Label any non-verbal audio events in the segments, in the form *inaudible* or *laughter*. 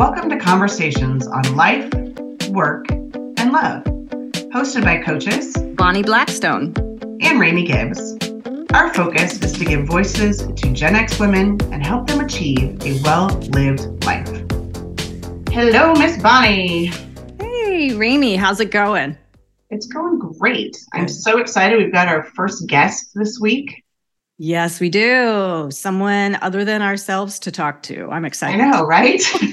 Welcome to Conversations on Life, Work, and Love, hosted by coaches Bonnie Blackstone and Remi Gibbs. Our focus is to give voices to Gen X women and help them achieve a well lived life. Hello, Miss Bonnie. Hey, Remi, how's it going? It's going great. I'm so excited. We've got our first guest this week. Yes, we do. Someone other than ourselves to talk to. I'm excited. I know, right? *laughs* *laughs*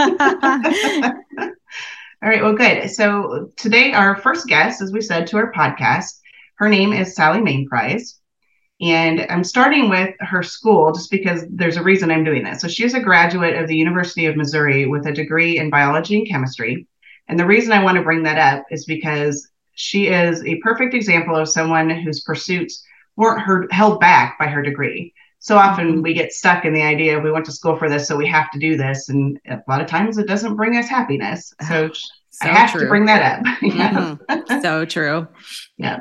All right, well, good. So today, our first guest, as we said to our podcast, her name is Sally Mainprize. And I'm starting with her school just because there's a reason I'm doing this. So she's a graduate of the University of Missouri with a degree in biology and chemistry. And the reason I want to bring that up is because she is a perfect example of someone whose pursuits weren't her, held back by her degree. So often mm-hmm. we get stuck in the idea we went to school for this, so we have to do this. And a lot of times it doesn't bring us happiness. So, so I have true. to bring that up. *laughs* mm-hmm. So true. *laughs* Yeah.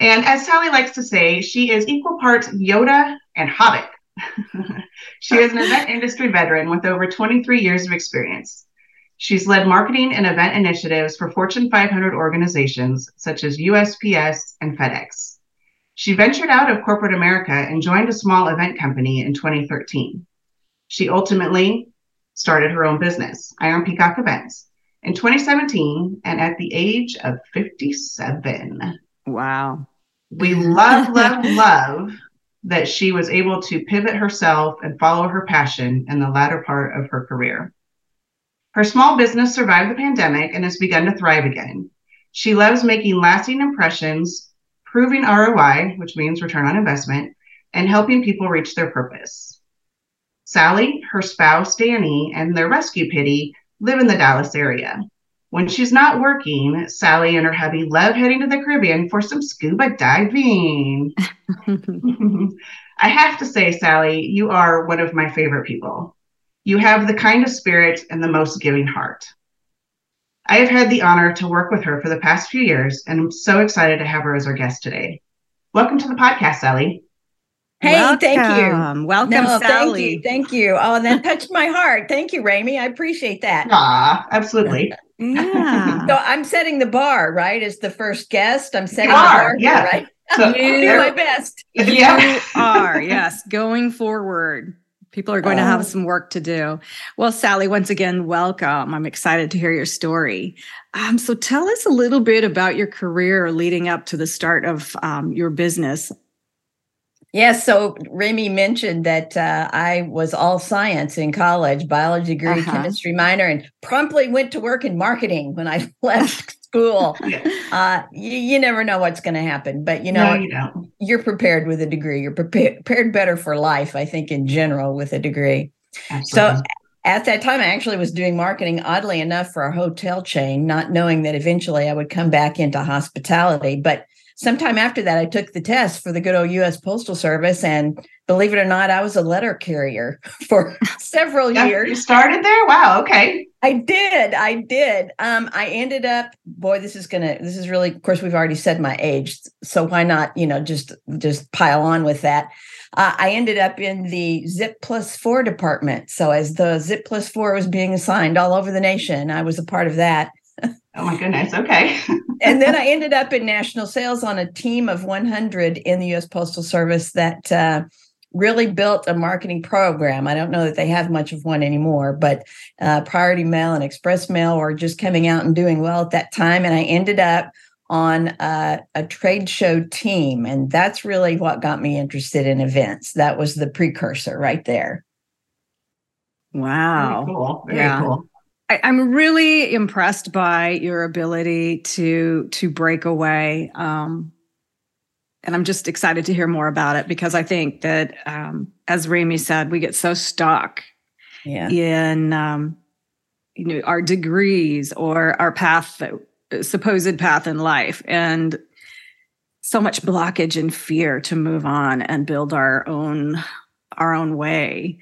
And as Sally likes to say, she is equal parts Yoda and Hobbit. *laughs* she is an event industry veteran with over 23 years of experience. She's led marketing and event initiatives for Fortune 500 organizations such as USPS and FedEx. She ventured out of corporate America and joined a small event company in 2013. She ultimately started her own business, Iron Peacock Events, in 2017 and at the age of 57. Wow. We love, love, *laughs* love that she was able to pivot herself and follow her passion in the latter part of her career. Her small business survived the pandemic and has begun to thrive again. She loves making lasting impressions proving ROI, which means return on investment, and helping people reach their purpose. Sally, her spouse Danny, and their rescue pitty live in the Dallas area. When she's not working, Sally and her hubby love heading to the Caribbean for some scuba diving. *laughs* I have to say, Sally, you are one of my favorite people. You have the kindest spirit and the most giving heart. I have had the honor to work with her for the past few years, and I'm so excited to have her as our guest today. Welcome to the podcast, Sally. Hey, Welcome. thank you. Welcome, no, Sally. Thank you. Thank you. Oh, that touched my heart. Thank you, Remi. I appreciate that. Ah, absolutely. yeah. so I'm setting the bar, right? As the first guest, I'm setting you the bar, yeah. right? So, you do my best. *laughs* You are, yes, going forward. People are going to have oh. some work to do. Well, Sally, once again, welcome. I'm excited to hear your story. Um, so, tell us a little bit about your career leading up to the start of um, your business. Yes. So, Remi mentioned that uh, I was all science in college, biology degree, uh-huh. chemistry minor, and promptly went to work in marketing when I *laughs* left school. *laughs* Uh, you, you, never know what's going to happen, but you know, no, you are prepared with a degree. You're prepared, prepared better for life, I think, in general, with a degree. Absolutely. So at that time, I actually was doing marketing, oddly enough, for a hotel chain, not knowing that eventually I would come back into hospitality. But sometime after that, I took the test for the good old US Postal Service. And believe it or not, I was a letter carrier *laughs* for *laughs* several years. You started there? Wow. Okay. I did. I did. Um, I ended up, boy, this is gonna, this is really, of course, we've already said my age. So why not, you know, just just pile on with that. Uh, I ended up in the Zip Plus Four department. So as the Zip Plus Four was being assigned all over the nation, I was a part of that. Oh my goodness. Okay. *laughs* and then I ended up in national sales on a team of 100 in the U.S. Postal Service that uh, really built a marketing program. I don't know that they have much of one anymore, but uh, Priority Mail and Express Mail were just coming out and doing well at that time. And I ended up on a, a trade show team. And that's really what got me interested in events. That was the precursor right there. Wow. Very cool. Very yeah. cool. I, am really impressed by your ability to to break away um, and I'm just excited to hear more about it because I think that, um, as Remi said, we get so stuck yeah. in um, you know our degrees or our path, supposed path in life, and so much blockage and fear to move on and build our own our own way.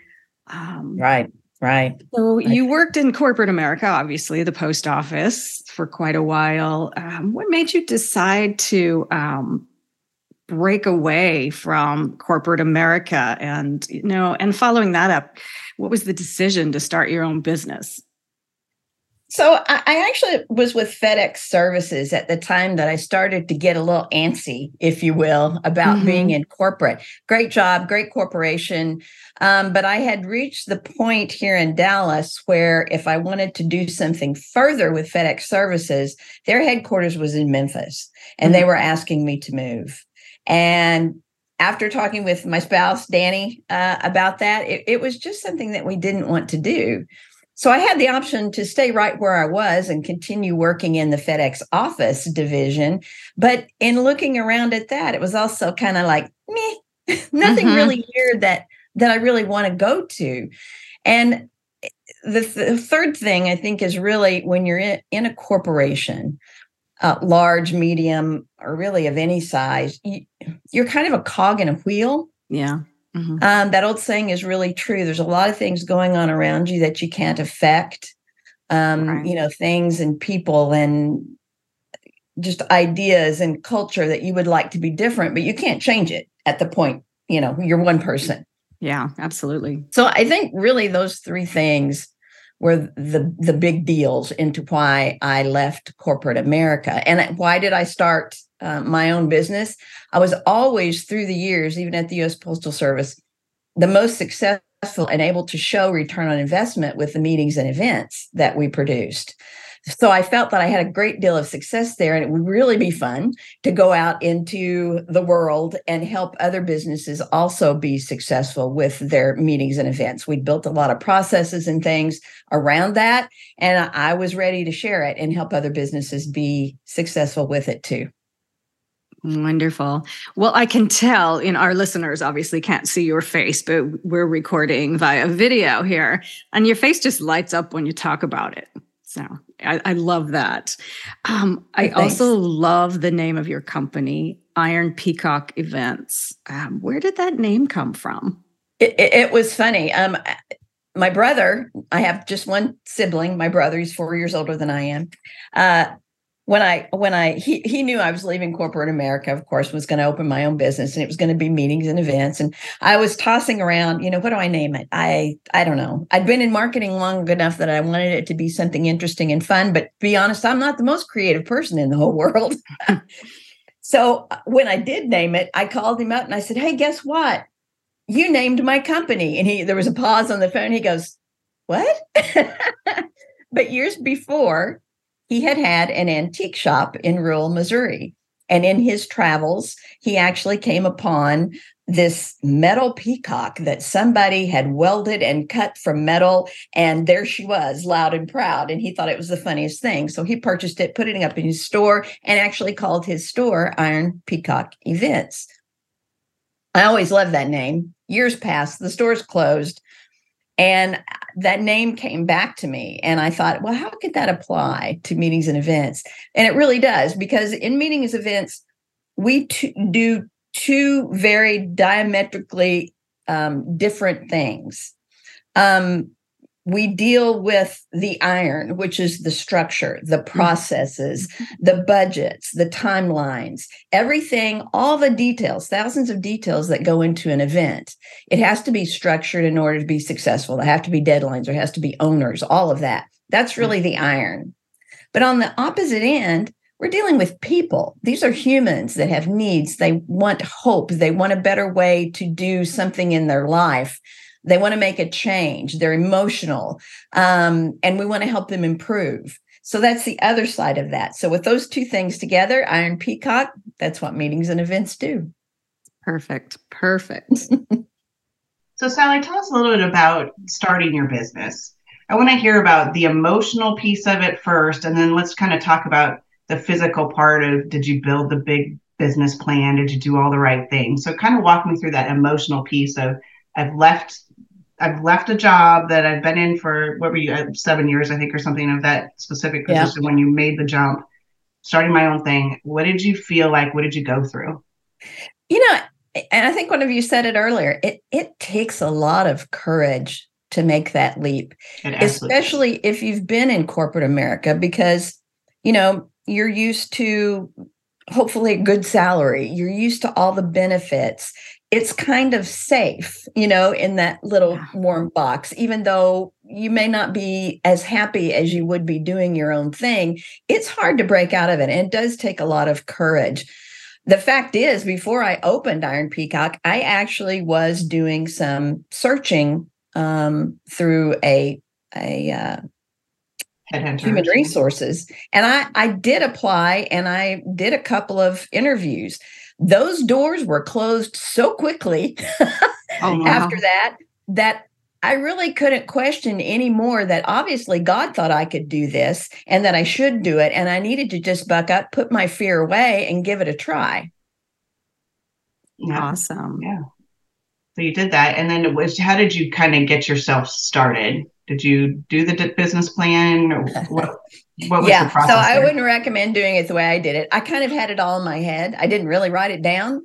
Um, right. Right. So you worked in corporate America, obviously, the post office for quite a while. Um, what made you decide to um, break away from corporate America and you know and following that up what was the decision to start your own business So I, I, actually was with FedEx Services at the time that I started to get a little antsy, if you will, about mm-hmm. being in corporate. Great job, great corporation. Um, but I had reached the point here in Dallas where if I wanted to do something further with FedEx Services, their headquarters was in Memphis and mm-hmm. they were asking me to move. And after talking with my spouse, Danny, uh, about that, it, it was just something that we didn't want to do. So I had the option to stay right where I was and continue working in the FedEx office division. But in looking around at that, it was also kind of like, meh, *laughs* nothing mm-hmm. really here that that I really want to go to. And the, th- the, third thing I think is really when you're in, in a corporation, uh, large, medium, or really of any size, you, you're kind of a cog in a wheel. Yeah. Mm-hmm. Um, that old saying is really true. There's a lot of things going on around you that you can't affect. Um, right. You know, things and people and just ideas and culture that you would like to be different, but you can't change it at the point, you know, you're one person. Yeah, absolutely. So I think really those three things were the the big deals into why I left corporate America. And why did I start uh, my own business? I was always through the years, even at the U.S. Postal Service, the most successful and able to show return on investment with the meetings and events that we produced. So I felt that I had a great deal of success there, and it would really be fun to go out into the world and help other businesses also be successful with their meetings and events. We built a lot of processes and things around that, and I was ready to share it and help other businesses be successful with it too. Wonderful. Well, I can tell in our listeners obviously can't see your face, but we're recording via video here, and your face just lights up when you talk about it. So I, I love that. Um, I also love the name of your company, Iron Peacock Events. Um, where did that name come from? It, it, it was funny. Um, my brother, I have just one sibling. My brother, he's four years older than I am. Uh, when I when I he he knew I was leaving corporate America, of course, was going to open my own business and it was going to be meetings and events. And I was tossing around, you know, what do I name it? I I don't know. I'd been in marketing long enough that I wanted it to be something interesting and fun. But be honest, I'm not the most creative person in the whole *laughs* world. so uh, when I did name it, I called him up and I said, Hey, guess what? You named my company. And he there was a pause on the phone. He goes, What? *laughs* but years before, he had had an antique shop in rural Missouri. And in his travels, he actually came upon this metal peacock that somebody had welded and cut from metal. And there she was, loud and proud. And he thought it was the funniest thing. So he purchased it, put it up in his store, and actually called his store Iron Peacock Events. I always loved that name. Years passed, the store's closed. And that name came back to me. And I thought, well, how could that apply to meetings and events? And it really does, because in meetings and events, we t- do two very diametrically um, different things. Um, we deal with the iron, which is the structure, the mm-hmm. processes, the budgets, the timelines, everything, all the details, thousands of details that go into an event. It has to be structured in order to be successful. There have to be deadlines, there has to be owners, all of that. That's mm-hmm. really the iron. But on the opposite end, we're dealing with people. These are humans that have needs. They want hope. They want a better way to do something in their life. They want to make a change. They're emotional. Um, and we want to help them improve. So that's the other side of that. So with those two things together, Iron Peacock, that's what meetings and events do. Perfect. Perfect. *laughs* so Sally, tell us a little bit about starting your business. I want to hear about the emotional piece of it first, and then let's kind of talk about the physical part of did you build the big business plan? Did you do all the right things? So kind of walk me through that emotional piece of I've left I've left a job that I've been in for what were you uh, seven years, I think, or something of that specific position yeah. when you made the jump, starting my own thing. What did you feel like? What did you go through? You know, and I think one of you said it earlier. It it takes a lot of courage to make that leap, especially if you've been in corporate America, because you know you're used to hopefully a good salary. You're used to all the benefits it's kind of safe, you know, in that little warm box, even though you may not be as happy as you would be doing your own thing, it's hard to break out of it. And it does take a lot of courage. The fact is, before I opened Iron Peacock, I actually was doing some searching um, through a a uh, human resources, and I I did apply and I did a couple of interviews. Those doors were closed so quickly *laughs* oh, wow. after that that I really couldn't question anymore that obviously God thought I could do this and that I should do it. And I needed to just buck up, put my fear away, and give it a try. Yeah. Awesome. Yeah. So you did that. And then it was, how did you kind of get yourself started? Did you do the business plan or what? What was yeah, the process? So I there? wouldn't recommend doing it the way I did it. I kind of had it all in my head. I didn't really write it down.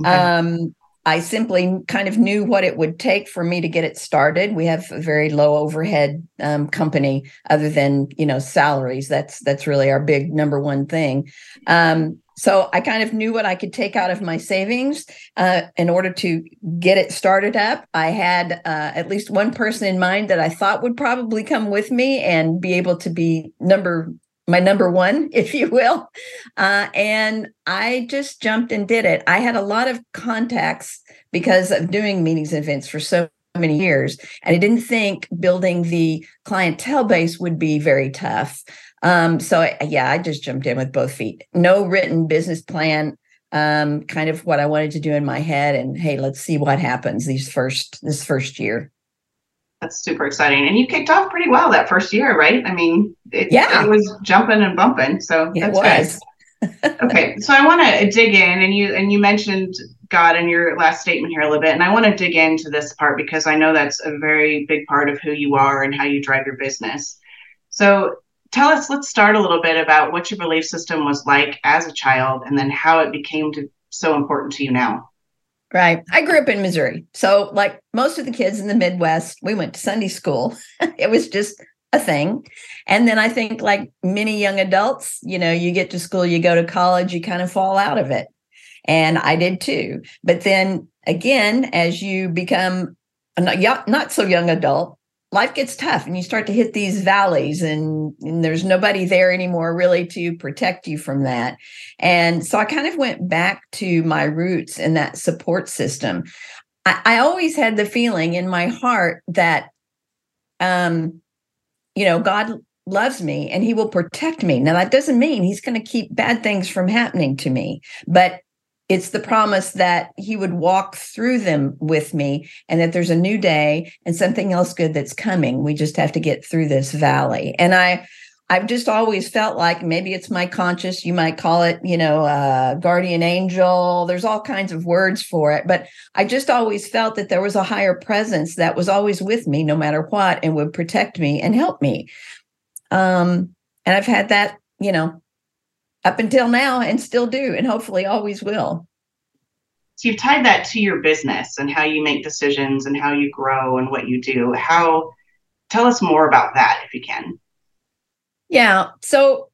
Okay. Um, I simply kind of knew what it would take for me to get it started. We have a very low overhead um, company, other than you know salaries. That's that's really our big number one thing. Um, so I kind of knew what I could take out of my savings uh, in order to get it started up. I had uh, at least one person in mind that I thought would probably come with me and be able to be number my number one, *laughs* if you will. Uh, and I just jumped and did it. I had a lot of contacts because of doing meetings and events for so many years. And I didn't think building the clientele base would be very tough. Um, so, yeah, I just jumped in with both feet. No written business plan. Um, kind of what I wanted to do in my head, and hey, let's see what happens these first this first year. That's super exciting. And you kicked off pretty well that first year, right? I mean, it, yeah. it was jumping and bumping. So it was. *laughs* okay. So I want to dig in and you and you mentioned God in your last statement here a little bit. And I want to dig into this part because I know that's a very big part of who you are and how you drive your business. So tell us, let's start a little bit about what your belief system was like as a child and then how it became to, so important to you now. Right. I grew up in Missouri. So, like most of the kids in the Midwest, we went to Sunday school. *laughs* it was just a thing. And then I think, like many young adults, you know, you get to school, you go to college, you kind of fall out of it. And I did too. But then again, as you become a not so young adult, life gets tough and you start to hit these valleys and, and, there's nobody there anymore really to protect you from that. And so i kind of went back to my roots and that support system. I, I always had the feeling in my heart that um you know god loves me and he will protect me. Now that doesn't mean he's going to keep bad things from happening to me but it's the promise that he would walk through them with me and that there's a new day and something else good that's coming. We just have to get through this valley. And i i've just always felt like maybe it's my conscious you might call it you know uh, guardian angel. There's all kinds of words for it but i just always felt that there was a higher presence that was always with me no matter what and would protect me and help me. Um and i've had that you know up until now and still do and hopefully always will. So you've tied that to your business and how you make decisions and how you grow and what you do. How tell us more about that if you can. Yeah so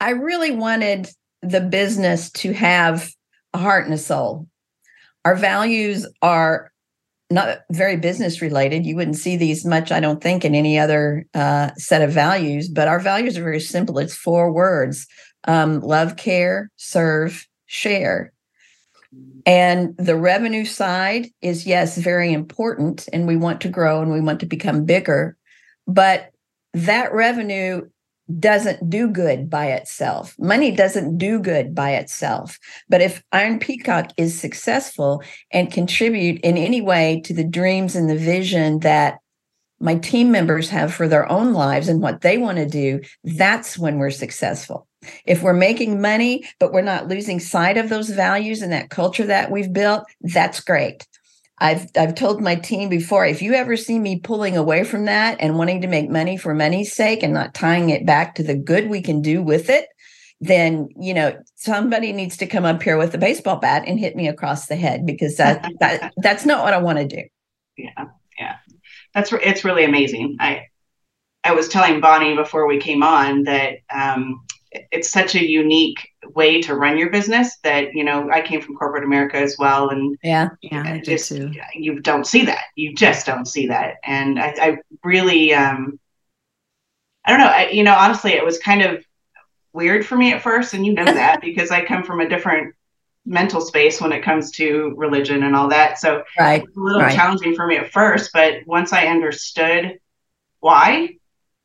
i really wanted the business to have a heart and a soul. Our values are not very business related. You wouldn't see these much, I don't think, in any other uh, set of values, but our values are very simple. It's four words um, love, care, serve, share. And the revenue side is, yes, very important. And we want to grow and we want to become bigger. But that revenue doesn't do good by itself. Money doesn't do good by itself. But if Iron Peacock is successful and contribute in any way to the dreams and the vision that my team members have for their own lives and what they want to do, that's when we're successful. If we're making money, but we're not losing sight of those values and that culture that we've built, that's great. I've I've told my team before if you ever see me pulling away from that and wanting to make money for money's sake and not tying it back to the good we can do with it, then you know somebody needs to come up here with a baseball bat and hit me across the head because that, *laughs* that that's not what I want to do. Yeah, yeah, that's it's really amazing. I I was telling Bonnie before we came on that um, it's such a unique way to run your business that you know I came from corporate America as well, and yeah, yeah, I just too. you don't see that. You just don't see that, and I, I really, um, I don't know. I, you know, honestly, it was kind of weird for me at first, and you know that *laughs* because I come from a different mental space when it comes to religion and all that. So right, it was a little right. challenging for me at first, but once I understood why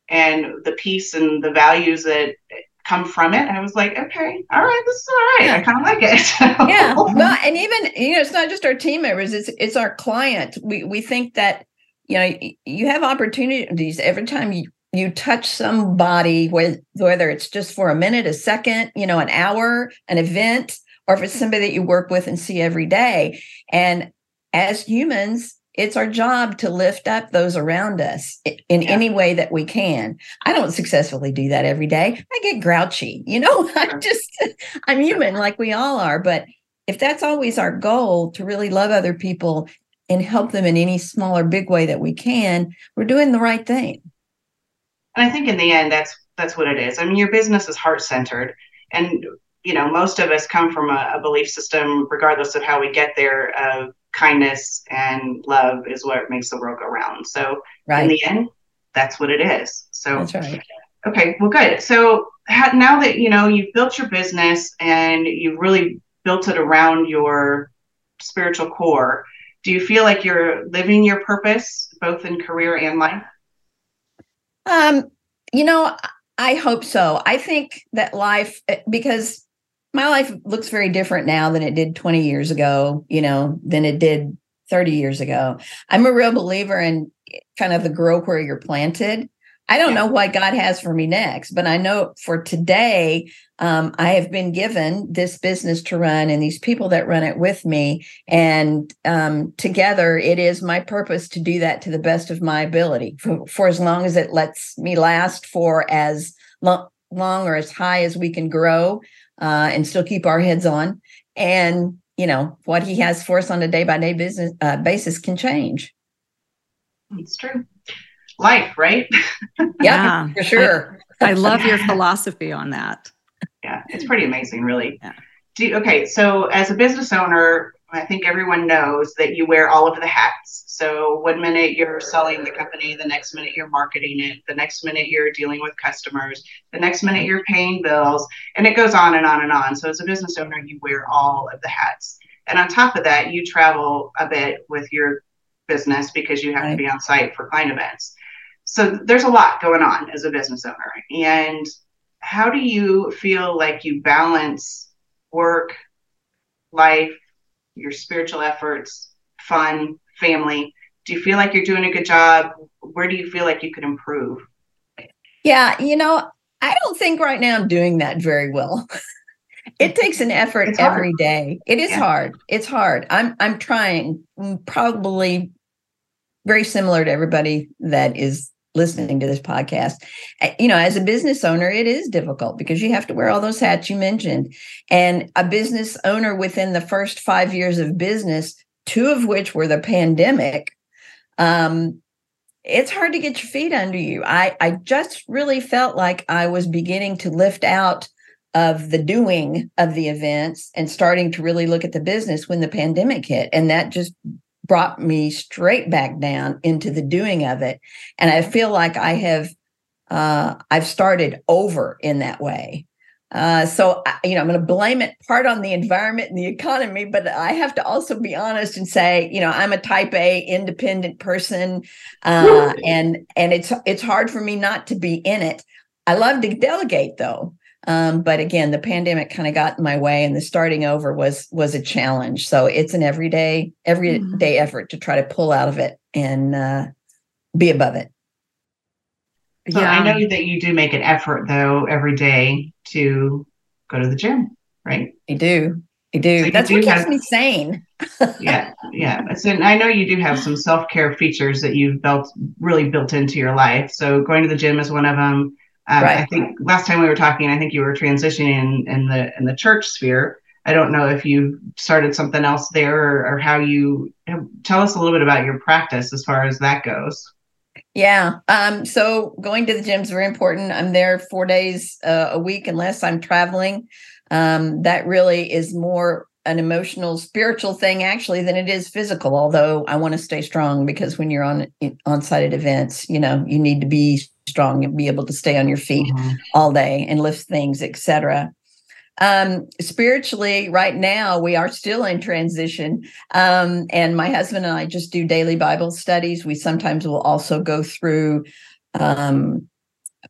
and the peace and the values that come from it, And I was like, okay, all right, this is all right. I kind of like it. *laughs* yeah well and even you know it's not just our team members it's it's our client we we think that you know you have opportunities every time you you touch somebody whether it's just for a minute a second you know an hour an event or if it's somebody that you work with and see every day and as humans it's our job to lift up those around us in Yeah. any way that we can i don't successfully do that every day i get grouchy you know *laughs* I'm just i'm human like we all are but if that's always our goal to really love other people and help them in any small or big way that we can, we're doing the right thing. And I think in the end, that's that's what it is. I mean, your business is heart centered, and you know, most of us come from a, a belief system, regardless of how we get there, of kindness and love is what makes the world go round. So in the end, that's what it is. So That's right. Okay, well, good. So ha- now that you know you've built your business and you've really built it around your spiritual core, do you feel like you're living your purpose both in career and life? Um, you know, I hope so. I think that life, eh, because my life looks very different now than it did 20 years ago, you know, than it did 30 years ago. I'm a real believer in kind of the grow where you're planted. I don't know what God has for me next, but I know for today, um, I have been given this business to run and these people that run it with me. And um, together, it is my purpose to do that to the best of my ability for, for as long as it lets me last for as lo- long or as high as we can grow uh, and still keep our heads on. And, you know, what he has for us on a day by day business uh, basis can change. It's true. Life, right? *laughs* Yeah, Yeah. for sure. I love your philosophy on that. Yeah, it's pretty amazing, really. Yeah. Do you, okay, so as a business owner, I think everyone knows that you wear all of the hats. So one minute you're selling the company, the next minute you're marketing it, the next minute you're dealing with customers, the next minute you're paying bills, and it goes on and on and on. So as a business owner, you wear all of the hats. And on top of that, you travel a bit with your business because you have to be on site for client events. So there's a lot going on as a business owner. And how do you feel like you balance work, life, your spiritual efforts, fun, family? Do you feel like you're doing a good job? Where do you feel like you could improve? Yeah, you know, I don't think right now I'm doing that very well. *laughs* it takes an effort It's hard. every day. It is Yeah. hard. It's hard. I'm I'm trying mm, probably very similar to everybody that is listening to this podcast. You know, as a business owner, it is difficult because you have to wear all those hats you mentioned. And a business owner within the first 5 years of business, two of which were the pandemic, um it's hard to get your feet under you. I I just really felt like I was beginning to lift out of the doing of the events and starting to really look at the business when the pandemic hit and that just brought me straight back down into the doing of it and I feel like I have uh I've started over in that way. Uh, so I- you know, I'm going to blame it part on the environment and the economy, but I have to also be honest and say, you know, I'm a Type A independent person, uh, and and it's it's hard for me not to be in it. I love to delegate though, um, but again, the pandemic kind of got in my way, and the starting over was was a challenge. So it's an everyday everyday effort to try to pull out of it and uh, be above it. So yeah. I know that you do make an effort though every day to go to the gym, right? I do, I So do. you That's do what keeps have- me sane. *laughs* yeah, yeah. So I know you do have some self care features that you've built really built into your life. So going to the gym is one of them. Um, I think last time we were talking, I think you were transitioning in, in the in the church sphere. I don't know if you started something else there or, or how you tell us a little bit about your practice as far as that goes. Yeah. Um, so going to the gym is very important. I'm there four days uh, a week unless I'm traveling. Um, that really is more an emotional, spiritual thing actually than it is physical. Although I want to stay strong because when you're on on site at events, you know, you need to be strong and be able to stay on your feet mm-hmm. all day and lift things, etc. Um, spiritually, right now we are still in transition. Um, and my husband and I just do daily Bible studies. We sometimes will also go through um,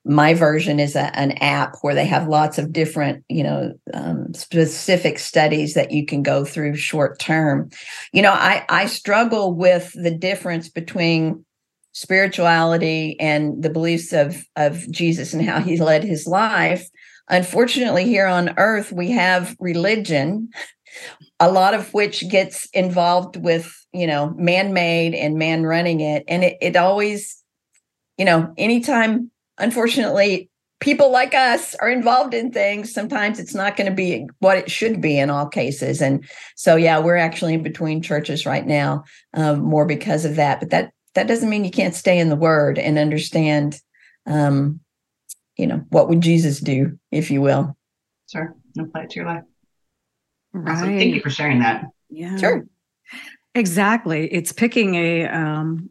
my version is a, an app where they have lots of different you know um, specific studies that you can go through short term you know i i struggle with the difference between spirituality and the beliefs of of jesus and how he led his life unfortunately here on earth we have religion a lot of which gets involved with you know man-made and man running it and it, it always you know anytime unfortunately, people like us are involved in things. Sometimes it's not going to be what it should be in all cases. And so, yeah, we're actually in between churches right now, um, more because of that. But that that doesn't mean you can't stay in the Word and understand, um, you know, what would Jesus do, if you will. Sure, apply it to your life. Right. Awesome. Thank you for sharing that. Yeah. Sure. Exactly. It's picking a um,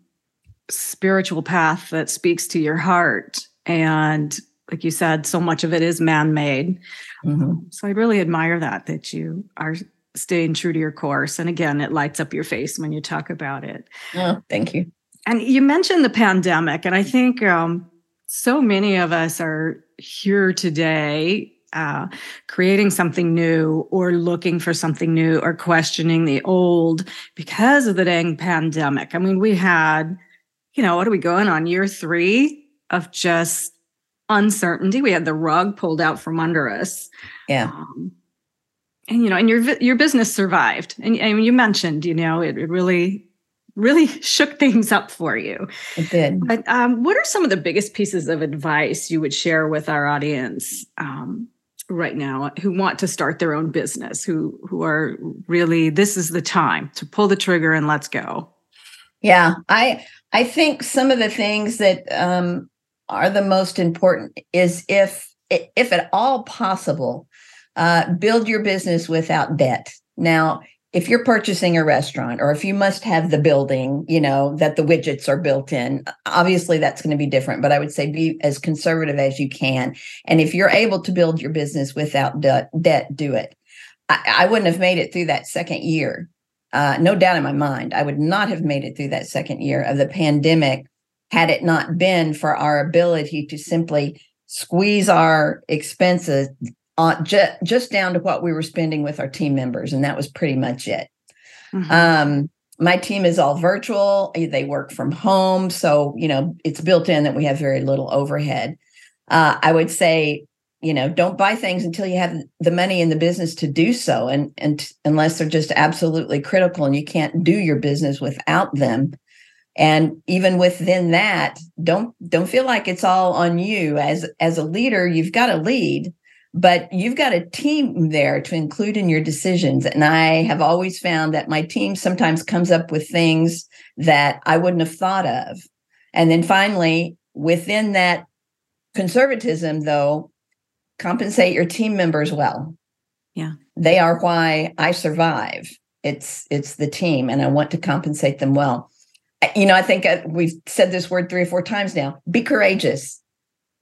spiritual path that speaks to your heart and like you said so much of it is man-made mm-hmm. so i really admire that that you are staying true to your course and again it lights up your face when you talk about it oh thank you and you mentioned the pandemic and i think um, so many of us are here today uh, creating something new or looking for something new or questioning the old because of the dang pandemic. I mean, we had, you know, what are we going on year three of just uncertainty. We had the rug pulled out from under us. Yeah. Um, and you know, and your your business survived. And, and you mentioned, you know, it, it really really *laughs* shook things up for you. It did. But um, what are some of the biggest pieces of advice you would share with our audience um, right now who want to start their own business, who who are really this is the time to pull the trigger and let's go? Yeah, I I think some of the things that um, are the most important is if if at all possible uh, build your business without debt now if you're purchasing a restaurant or if you must have the building you know that the widgets are built in obviously that's going to be different but i would say be as conservative as you can. And if you're able to build your business without de- debt do it. I, I, wouldn't have made it through that second year. Uh, no doubt in my mind i would not have made it through that second year of the pandemic had it not been for our ability to simply squeeze our expenses on ju- just down to what we were spending with our team members and that was pretty much it. Mm-hmm. um, my team is all virtual. They work from home so you know it's built in that we have very little overhead. Uh, i would say you know don't buy things until you have the money in the business to do so and and unless they're just absolutely critical and you can't do your business without them. And even within that don't don't feel like it's all on you. As as a leader you've got to lead but you've got a team there to include in your decisions. And i have always found that my team sometimes comes up with things that i wouldn't have thought of. And then finally within that conservatism though compensate your team members well. Yeah. They are why i survive. It's it's the team and i want to compensate them well. You know, I think uh, we've said this word three or four times now. Be courageous.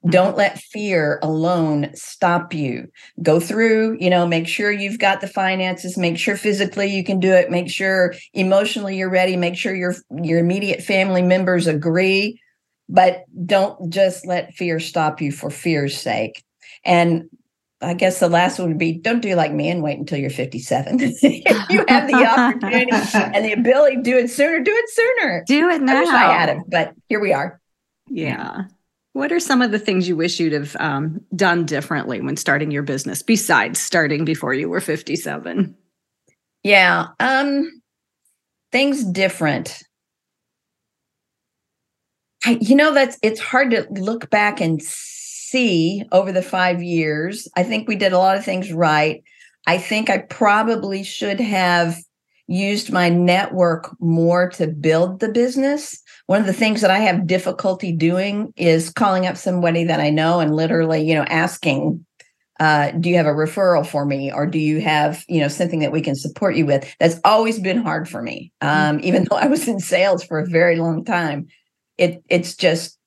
Don't let fear alone stop you. Go through, you know, make sure you've got the finances, make sure physically you can do it, make sure emotionally you're ready, make sure your your immediate family members agree, but don't just let fear stop you for fear's sake. And I guess the last one would be don't do like me and wait until you're 57. *laughs* you have the opportunity *laughs* and the ability to do it sooner, do it sooner. Do it now. I wish I had it, but here we are. Yeah. What are some of the things you wish you'd have um, done differently when starting your business besides starting before you were 57? Yeah. Um, things different. I, you know, that's it's hard to look back and see over the five years. I think we did a lot of things right. I think I probably should have used my network more to build the business. One of the things that I have difficulty doing is calling up somebody that I know and literally, you know, asking, uh, do you have a referral for me or do you have, you know, something that we can support you with? That's always been hard for me. Um, mm-hmm. even though I was in sales for a very long time, it it's just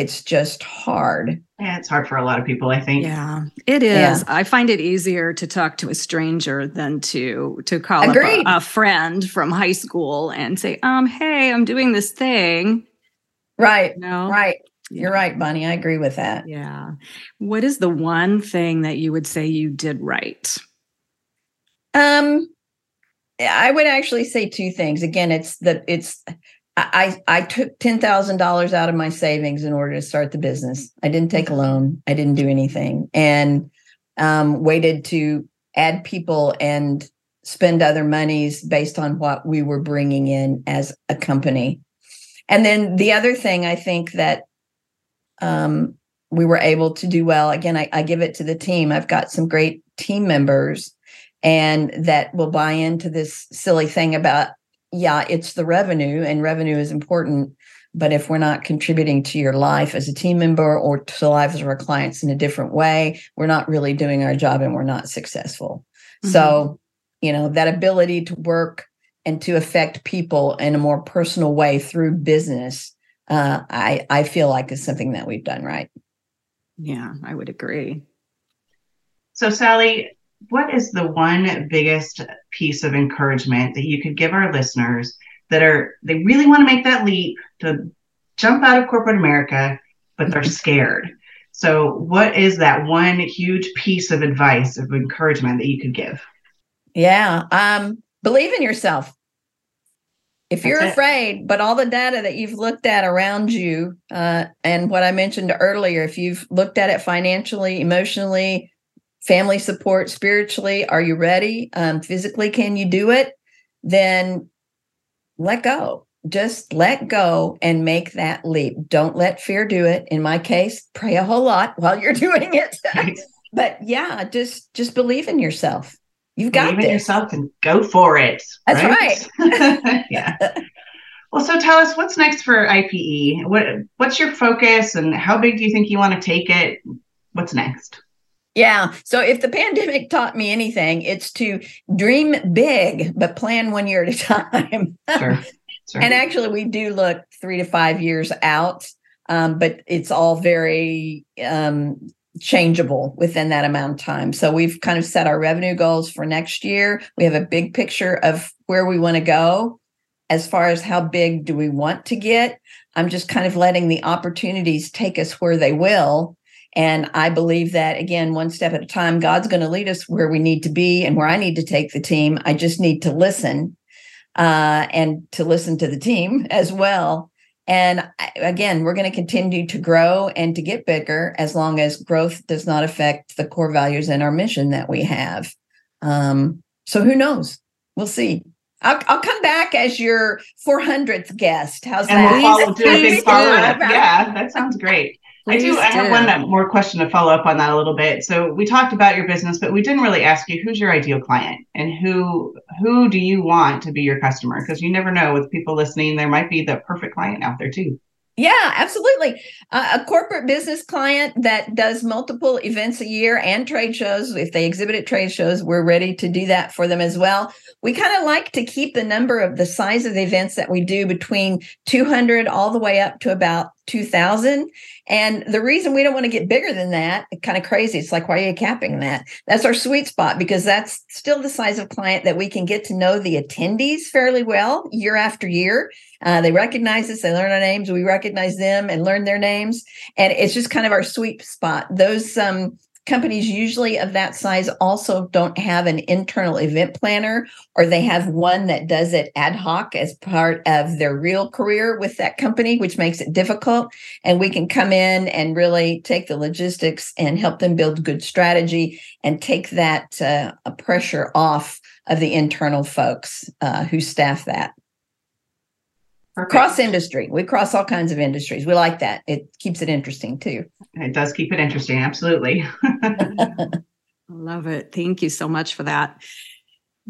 it's just hard. Yeah, it's hard for a lot of people, I think. Yeah, it is. Yeah. I find it easier to talk to a stranger than to to call a, a, friend from high school and say, "Um, hey, I'm doing this thing." Right. No. Right. Yeah. You're right, Bonnie. I agree with that. Yeah. What is the one thing that you would say you did right? Um I would actually say two things. Again, it's the it's I, I took $10,000 out of my savings in order to start the business. I didn't take a loan. I didn't do anything and um, waited to add people and spend other monies based on what we were bringing in as a company. And then the other thing I think that um, we were able to do well, again, I, I give it to the team. I've got some great team members and that will buy into this silly thing about yeah, it's the revenue, and revenue is important. But if we're not contributing to your life as a team member or to the lives of our clients in a different way, we're not really doing our job and we're not successful. Mm-hmm. So, you know, that ability to work and to affect people in a more personal way through business, uh, I, I feel like is something that we've done right. Yeah, I would agree. So, Sally, what is the one biggest piece of encouragement that you could give our listeners that are they really want to make that leap to jump out of corporate America, but they're scared? So, what is that one huge piece of advice of encouragement that you could give? Yeah, um, believe in yourself. If you're afraid, but all the data that you've looked at around you, uh, and what I mentioned earlier, if you've looked at it financially, emotionally, family support spiritually? Are you ready? Um, physically can you do it? Then let go. Just let go and make that leap. Don't let fear do it. In my case pray a whole lot while you're *laughs* doing it. *laughs* But yeah just just believe in yourself. You've got believe in yourself and go for it that's right, right. *laughs* yeah. Well so tell us what's next for ipe what what's your focus and how big do you think you want to take it? What's next yeah. So if the pandemic taught me anything, it's to dream big, but plan one year at a *laughs* time. Sure. sure. and actually, we do look three to five years out, um, but it's all very um, changeable within that amount of time. So we've kind of set our revenue goals for next year. We have a big picture of where we want to go. As far as how big do we want to get, I'm just kind of letting the opportunities take us where they will and I believe that, again, one step at a time, God's going to lead us where we need to be and where I need to take the team. I just need to listen uh, and to listen to the team *laughs* as well. And again, we're going to continue to grow and to get bigger as long as growth does not affect the core values and our mission that we have. Um, so who knows? We'll see. I'll, I'll come back as your 400th guest. How's and that? We'll follow, do a big follow up. *laughs* Yeah, that sounds great. I do. I have one more question to follow up on that a little bit. So we talked about your business, but we didn't really ask you who's your ideal client and who who do you want to be your customer? Because you never know with people listening, there might be the perfect client out there too. Yeah, absolutely. Uh, a corporate business client that does multiple events a year and trade shows, if they exhibit at trade shows, we're ready to do that for them as well. We kind of like to keep the number of the size of the events that we do between 200 all the way up to about 2000. And the reason we don't want to get bigger than that, kind of crazy. It's like, why are you capping that? That's our sweet spot because that's still the size of client that we can get to know the attendees fairly well year after year. Uh, they recognize us, they learn our names, we recognize them and learn their names. And it's just kind of our sweet spot. Those um, companies usually of that size also don't have an internal event planner or they have one that does it ad hoc as part of their real career with that company which makes it difficult. And we can come in and really take the logistics and help them build good strategy and take that uh, pressure off of the internal folks uh, who staff that Perfect. Cross industry. We cross all kinds of industries. We like that. It keeps it interesting too. It does keep it interesting. Absolutely. *laughs* I love it. Thank you so much for that.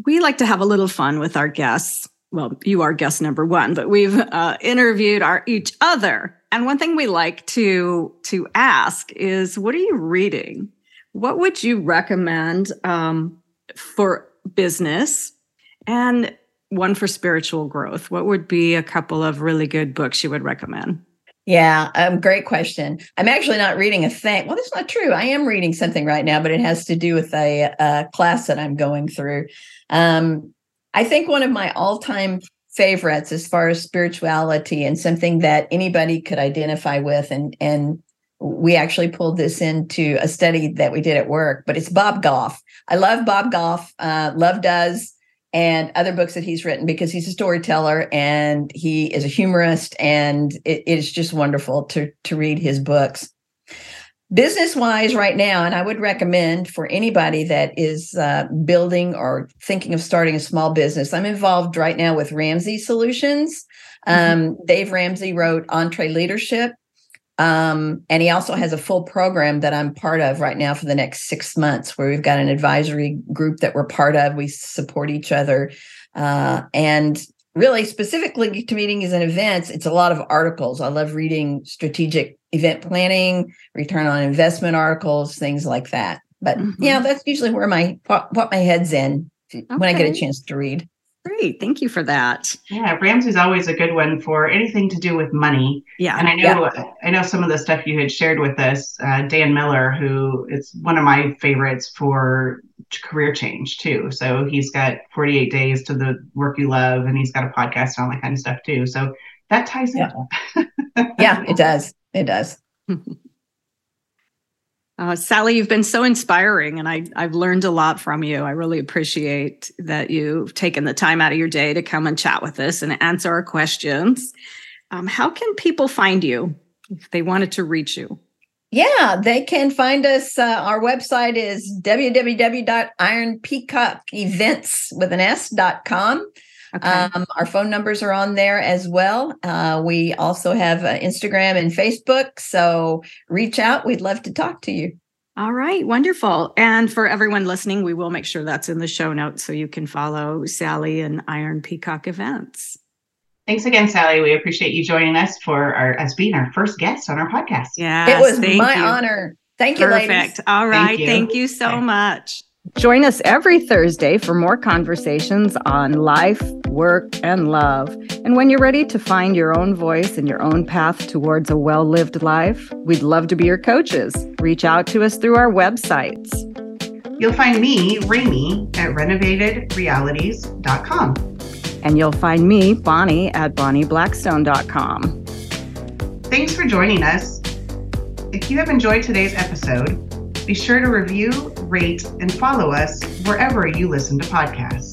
we like to have a little fun with our guests. Well, you are guest number one, but we've uh, interviewed our each other. And one thing we like to to ask is, what are you reading? What would you recommend um, for business and one for spiritual growth? What would be a couple of really good books you would recommend? Yeah, um, great question. I'm actually not reading a thing. Well, that's not true. I am reading something right now, but it has to do with a, a class that I'm going through. Um, I think one of my all-time favorites as far as spirituality and something that anybody could identify with, and and we actually pulled this into a study that we did at work. But it's Bob Goff. I love Bob Goff. Uh, love does and other books that he's written because he's a storyteller and he is a humorist and it, it is just wonderful to to read his books business wise right now and i would recommend for anybody that is uh, building or thinking of starting a small business i'm involved right now with ramsey solutions mm-hmm. um, dave ramsey wrote EntreLeadership um, and he also has a full program that I'm part of right now for the next six months, where we've got an advisory group that we're part of. We support each other. Uh, and really, specifically to meetings and events, it's a lot of articles. I love reading strategic event planning, return on investment articles, things like that. But mm-hmm. yeah, that's usually where my what, what my head's in okay. when I get a chance to read. Great. Thank you for that. Yeah, Ramsey's always a good one for anything to do with money. Yeah. And I know yeah. I know some of the stuff you had shared with us, uh, Dan Miller, who is one of my favorites for career change too. So he's got 48 days to the work you love and he's got a podcast and all that kind of stuff too. So that ties yeah. in. *laughs* yeah, it does. It does. *laughs* Uh, Sally, you've been so inspiring, and I, I've learned a lot from you. I really appreciate that you've taken the time out of your day to come and chat with us and answer our questions. Um, how can people find you if they wanted to reach you? Yeah, they can find us. Uh, our website is www.ironpeacockevents with an s.com. Okay. Um, our phone numbers are on there as well. Uh, we also have uh, Instagram and Facebook. So reach out. We'd love to talk to you. All right, wonderful. And for everyone listening, we will make sure that's in the show notes so you can follow Sally and Iron Peacock events. Thanks again, Sally. We appreciate you joining us for our as being our first guest on our podcast. Yeah, it was my you. honor. Thank you, Perfect. ladies. All right, thank you, thank you so much. Join us every Thursday for more conversations on life, work, and love. And when you're ready to find your own voice and your own path towards a well lived life, we'd love to be your coaches. Reach out to us through our websites. You'll find me, Remi, at renovatedrealities.com. And you'll find me, Bonnie, at bonnieblackstone.com. Thanks for joining us. If you have enjoyed today's episode, be sure to review, rate, and follow us wherever you listen to podcasts.